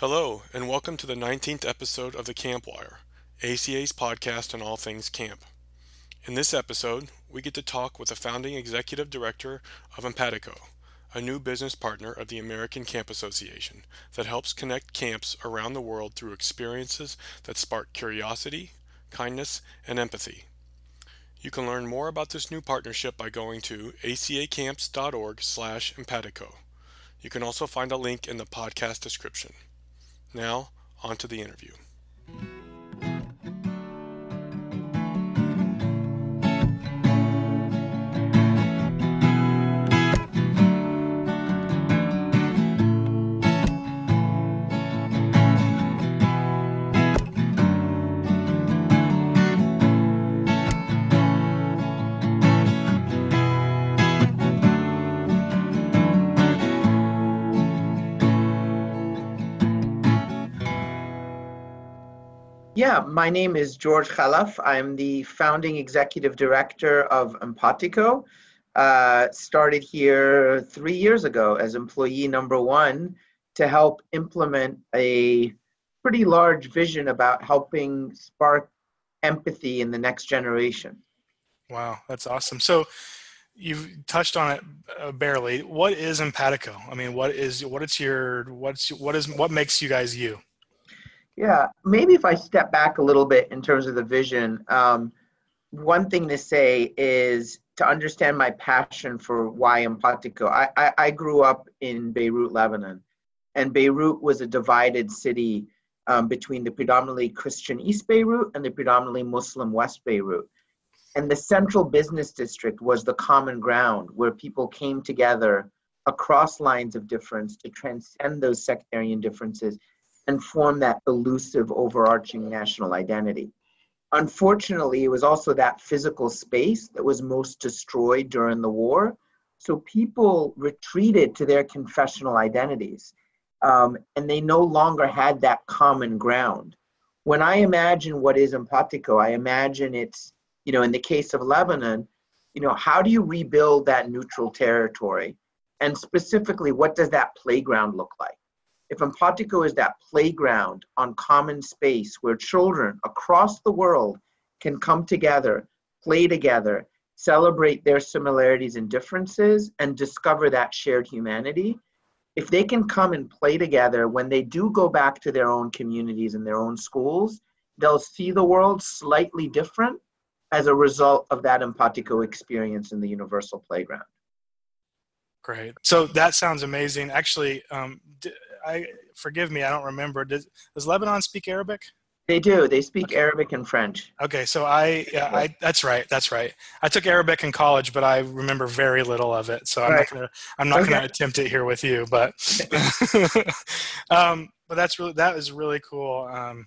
Hello, and welcome to the 19th episode of the Campwire, ACA's podcast on all things camp. In this episode, we get to talk with the founding executive director of Empatico, a new business partner of the American Camp Association that helps connect camps around the world through experiences that spark curiosity, kindness, and empathy. You can learn more about this new partnership by going to acacamps.org slash empatico. You can also find a link in the podcast description. Now, on to the interview. Yeah, my name is George Khalaf. I'm the founding executive director of Empatico. Uh, started here three years ago as employee number one to help implement a pretty large vision about helping spark empathy in the next generation. Wow, that's awesome. So you've touched on it uh, barely. What is Empatico? I mean, what is what is your what's what is what makes you guys you? Yeah, maybe if I step back a little bit in terms of the vision, um, one thing to say is to understand my passion for why Empatico. I, I, I grew up in Beirut, Lebanon, and Beirut was a divided city um, between the predominantly Christian East Beirut and the predominantly Muslim West Beirut. And the central business district was the common ground where people came together across lines of difference to transcend those sectarian differences and form that elusive overarching national identity. Unfortunately, it was also that physical space that was most destroyed during the war. So people retreated to their confessional identities um, and they no longer had that common ground. When I imagine what is Empatico, I imagine it's, you know, in the case of Lebanon, you know, how do you rebuild that neutral territory? And specifically, what does that playground look like? If Empatico is that playground on common space where children across the world can come together, play together, celebrate their similarities and differences, and discover that shared humanity, if they can come and play together when they do go back to their own communities and their own schools, they'll see the world slightly different as a result of that Empatico experience in the universal playground. Great. So that sounds amazing. Actually, um, I forgive me, I don't remember. Does, does Lebanon speak Arabic? They do. They speak okay. Arabic and French. Okay, so I, yeah, I, that's right, that's right. I took Arabic in college, but I remember very little of it. So I'm right. not gonna, I'm not okay. gonna attempt it here with you. But, um, but that's really that is really cool. Um,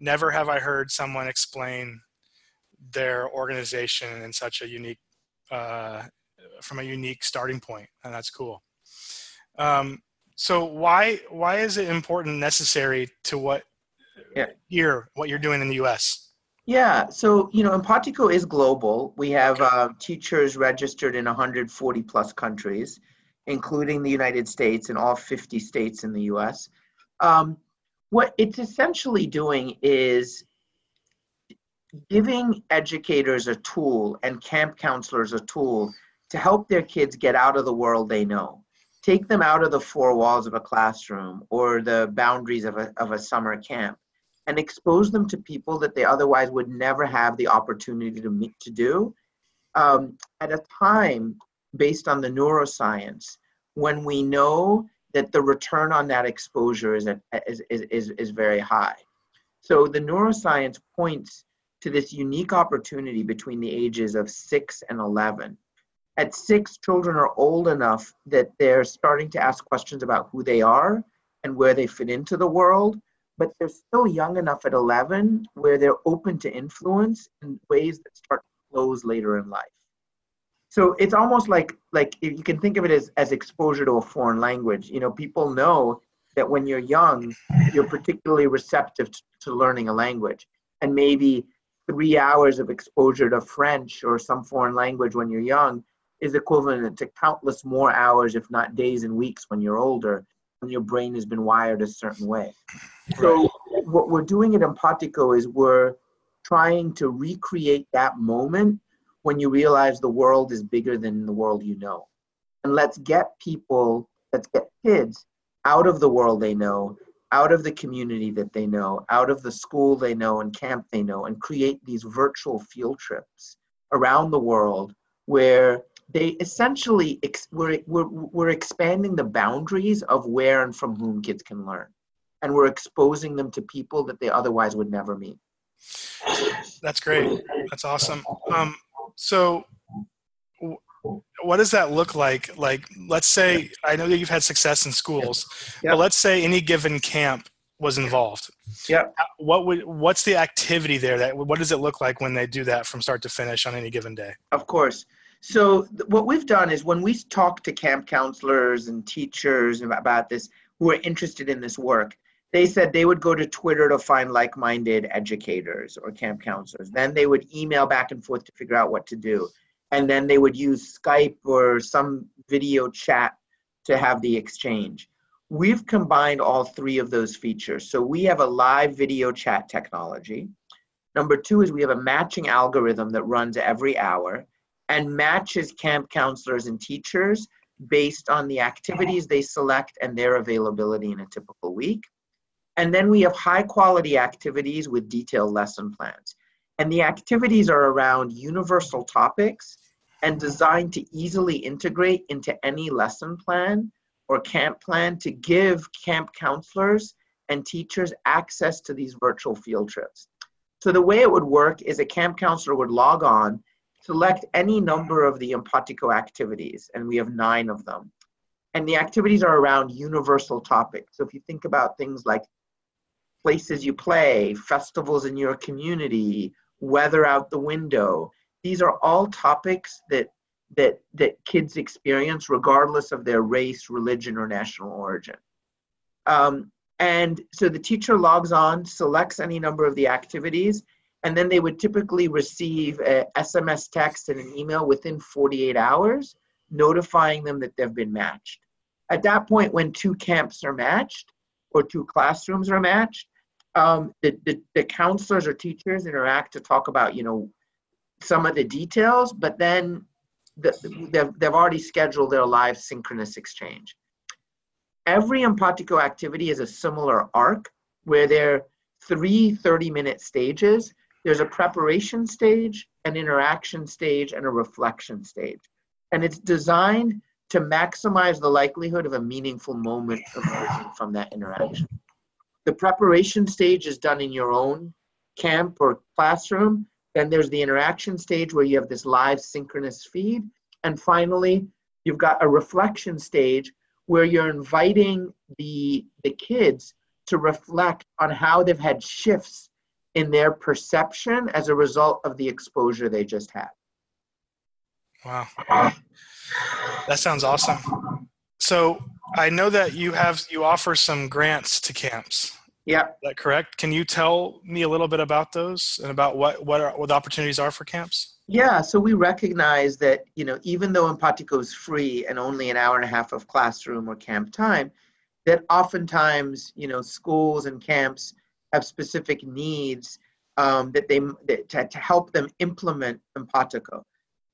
never have I heard someone explain their organization in such a unique, uh, from a unique starting point, and that's cool. Um, so why why is it important necessary to what yeah. here what you're doing in the U.S. Yeah, so you know, Empatico is global. We have uh, teachers registered in 140 plus countries, including the United States and all 50 states in the U.S. Um, what it's essentially doing is giving educators a tool and camp counselors a tool to help their kids get out of the world they know take them out of the four walls of a classroom or the boundaries of a, of a summer camp and expose them to people that they otherwise would never have the opportunity to meet to do um, at a time based on the neuroscience when we know that the return on that exposure is, a, is, is, is, very high. So the neuroscience points to this unique opportunity between the ages of 6 and 11 at six, children are old enough that they're starting to ask questions about who they are and where they fit into the world, but they're still young enough at 11 where they're open to influence in ways that start to close later in life. So it's almost like like you can think of it as, as exposure to a foreign language. You know, people know that when you're young, you're particularly receptive to, to learning a language. And maybe three hours of exposure to French or some foreign language when you're young is equivalent to countless more hours, if not days and weeks, when you're older. and your brain has been wired a certain way. So what we're doing at Empatico is we're trying to recreate that moment when you realize the world is bigger than the world you know. And let's get people, let's get kids out of the world they know, out of the community that they know, out of the school they know and camp they know, and create these virtual field trips around the world where they essentially ex- we're, we're, we're expanding the boundaries of where and from whom kids can learn. And we're exposing them to people that they otherwise would never meet. That's great. That's awesome. Um, so what does that look like? Like let's say i know that you've had success in schools yep. but let's say any given camp was involved. Yeah. What would what's the activity there that what does it look like when they do that from start to finish on any given day? Of course so th- what we've done is when we talk to camp counselors and teachers about this who are interested in this work they said they would go to twitter to find like-minded educators or camp counselors. Then they would email back and forth to figure out what to do. And then they would use skype or some video chat to have the exchange. We've combined all three of those features. So we have a live video chat technology. Number two is we have a matching algorithm that runs every hour and matches camp counselors and teachers based on the activities they select and their availability in a typical week. And then we have high quality activities with detailed lesson plans. And the activities are around universal topics and designed to easily integrate into any lesson plan or camp plan to give camp counselors and teachers access to these virtual field trips. So the way it would work is a camp counselor would log on select any number of the Empatico activities, and we have nine of them. And the activities are around universal topics. So if you think about things like places you play, festivals in your community, weather out the window, these are all topics that that that kids experience regardless of their race, religion, or national origin. Um, and so the teacher logs on, selects any number of the activities, and then they would typically receive a SMS text and an email within 48 hours notifying them that they've been matched. At that point, when two camps are matched or two classrooms are matched, um, the, the, the counselors or teachers interact to talk about, you know, some of the details, but then the, they've, they've already scheduled their live synchronous exchange. Every Empatico activity is a similar arc where there are three 30 minute stages there's a preparation stage, an interaction stage, and a reflection stage. And it's designed to maximize the likelihood of a meaningful moment emerging from that interaction. The preparation stage is done in your own camp or classroom. Then there's the interaction stage where you have this live synchronous feed. And finally, you've got a reflection stage where you're inviting the, the kids to reflect on how they've had shifts in their perception as a result of the exposure they just had. Wow. That sounds awesome. So I know that you have you offer some grants to camps. Yeah. Is that correct? Can you tell me a little bit about those and about what what, are, what the opportunities are for camps? Yeah, so we recognize that, you know, even though Empatico is free and only an hour and a half of classroom or camp time, that oftentimes, you know, schools and camps have specific needs um, that they that, to, to help them implement Empatico.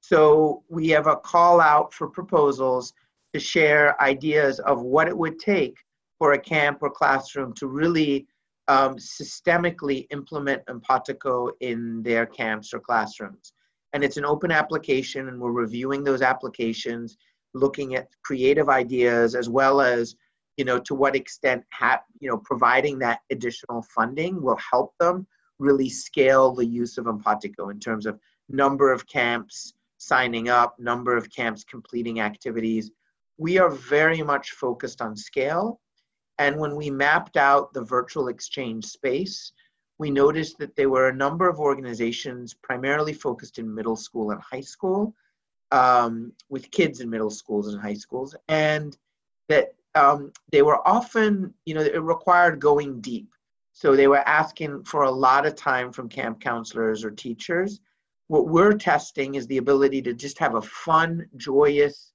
So we have a call out for proposals to share ideas of what it would take for a camp or classroom to really um, systemically implement Empatico in their camps or classrooms. And it's an open application, and we're reviewing those applications, looking at creative ideas as well as you know to what extent ha- you know providing that additional funding will help them really scale the use of empatico in terms of number of camps signing up number of camps completing activities. We are very much focused on scale. And when we mapped out the virtual exchange space we noticed that there were a number of organizations primarily focused in middle school and high school um, with kids in middle schools and high schools and that um, they were often, you know, it required going deep. So they were asking for a lot of time from camp counselors or teachers. What we're testing is the ability to just have a fun, joyous,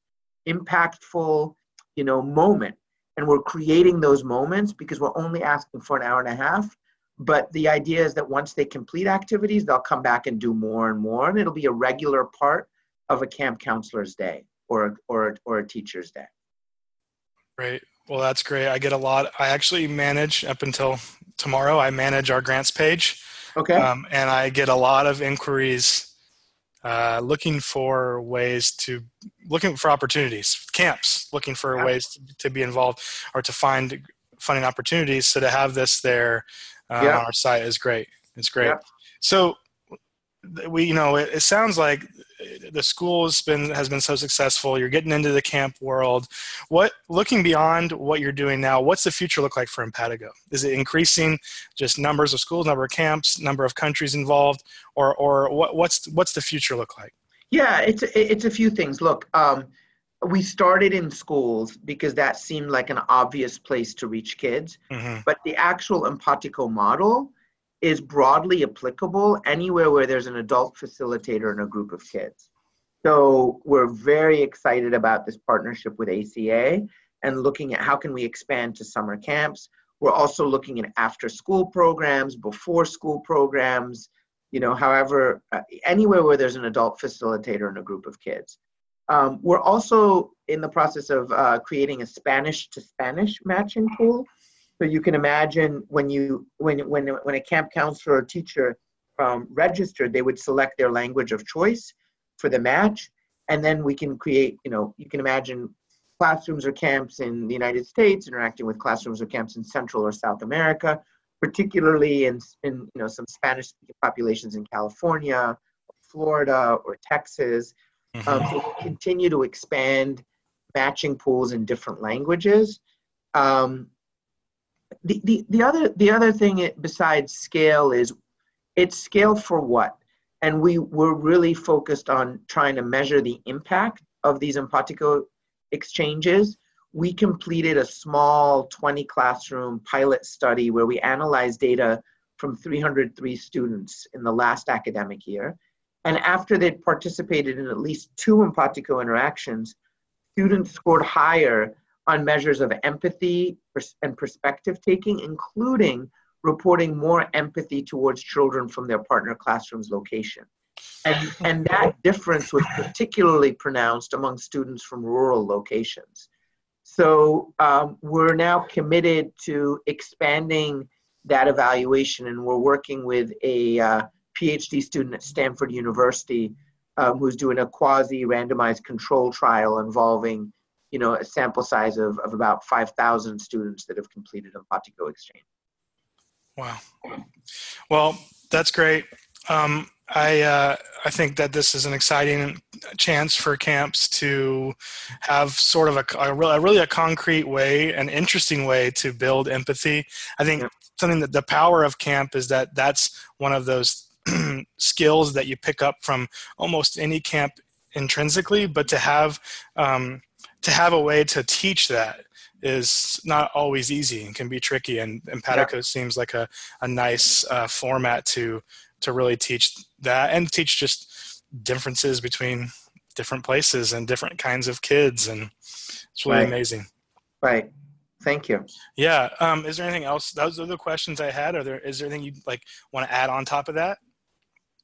impactful, you know, moment and we're creating those moments because we're only asking for an hour and a half but the idea is that once they complete activities they'll come back and do more and more and it'll be a regular part of a camp counselor's day or or or a teacher's day great. Well that's great. I get a lot i actually manage up until tomorrow i manage our grants page. Okay. Um, and i get a lot of inquiries uh, looking for ways to looking for opportunities camps looking for ways to, to, be involved or to find funding opportunities. So to have this there uh, yeah. on our site is great. It's great. Yeah. so we you know it, it, sounds like the school has been has been so successful you're getting into the camp world what looking beyond what you're doing now what's the future look like for empatico is it increasing just numbers of schools number of camps number of countries involved or or what, what's what's the future look like yeah it's it's a few things look um, we started in schools because that seemed like an obvious place to reach kids mm-hmm. but the actual empatico model is broadly applicable anywhere where there's an adult facilitator and a group of kids. So we're very excited about this partnership with ACA and looking at how can we expand to summer camps. We're also looking at after school programs, before school programs, you know, however, uh, anywhere where there's an adult facilitator and a group of kids. Um, we're also in the process of uh, creating a Spanish to Spanish matching pool so you can imagine when you when when when a camp counselor or teacher um, registered, they would select their language of choice for the match, and then we can create. You know, you can imagine classrooms or camps in the United States interacting with classrooms or camps in Central or South America, particularly in in you know some Spanish speaking populations in California, Florida, or Texas. Mm-hmm. Um, so continue to expand matching pools in different languages. Um, the, the, the other the other thing besides scale is it's scale for what and we were really focused on trying to measure the impact of these empatico exchanges. We completed a small 20 classroom pilot study where we analyzed data from 303 students in the last academic year. And after they'd participated in at least two empatico interactions students scored higher on measures of empathy and perspective taking, including reporting more empathy towards children from their partner classroom's location. And, and that difference was particularly pronounced among students from rural locations. So um, we're now committed to expanding that evaluation, and we're working with a uh, PhD student at Stanford University um, who's doing a quasi randomized control trial involving you know, a sample size of, of about 5,000 students that have completed Empatico Exchange. Wow. Well, that's great. Um, I uh, I think that this is an exciting chance for camps to have sort of a, a, really a concrete way, an interesting way to build empathy. I think something that the power of camp is that that's one of those skills that you pick up from almost any camp intrinsically, but to have um, to have a way to teach that is not always easy and can be tricky and empatico yeah. seems like a, a nice uh, format to to really teach that and teach just differences between different places and different kinds of kids and it's really right. amazing. Right. Thank you. Yeah um, is there anything else? Those are the questions i had. Are there is there anything you like want to add on top of that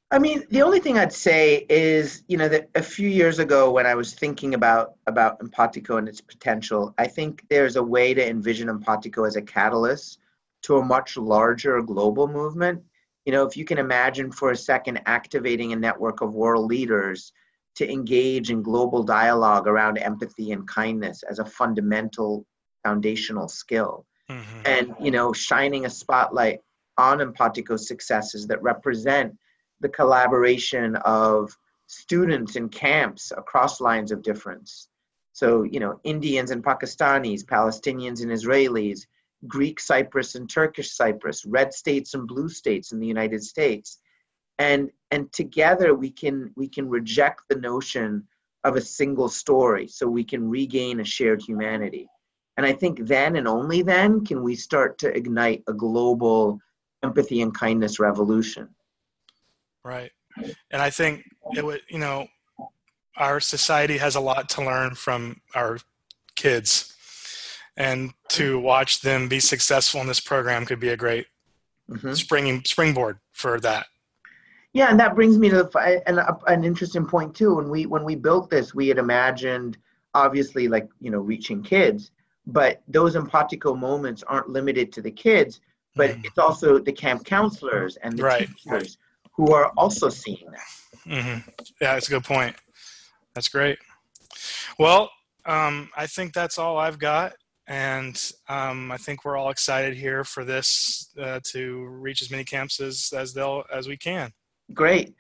I mean, the only thing I'd say is, you know, that a few years ago when I was thinking about about Empatico and its potential, I think there's a way to envision Empatico as a catalyst to a much larger global movement. You know, if you can imagine for a second activating a network of world leaders to engage in global dialogue around empathy and kindness as a fundamental foundational skill. Mm-hmm. And, you know, shining a spotlight on Empatico's successes that represent the collaboration of students in camps across lines of difference. So, you know, Indians and Pakistanis, Palestinians and Israelis, Greek Cyprus and Turkish Cyprus, red states and blue states in the United States. And and together we can we can reject the notion of a single story so we can regain a shared humanity. And I think then and only then can we start to ignite a global empathy and kindness revolution. Right. And I think it would, you know, our society has a lot to learn from our kids. and to watch them be successful in this program could be a great mm-hmm. springing springboard for that. Yeah, and that brings me to the, an, an interesting point too. When we when we built this, we had imagined obviously like you know reaching kids, but those empatico moments aren't limited to the kids, but mm-hmm. it's also the camp counselors and the right. teachers who are also seeing that. Mm-hmm. Yeah, that's a good point. That's great. Well, um, I think that's all I've got and um, I think we're all excited here for this uh, to reach as many camps as as they'll as we can. Great.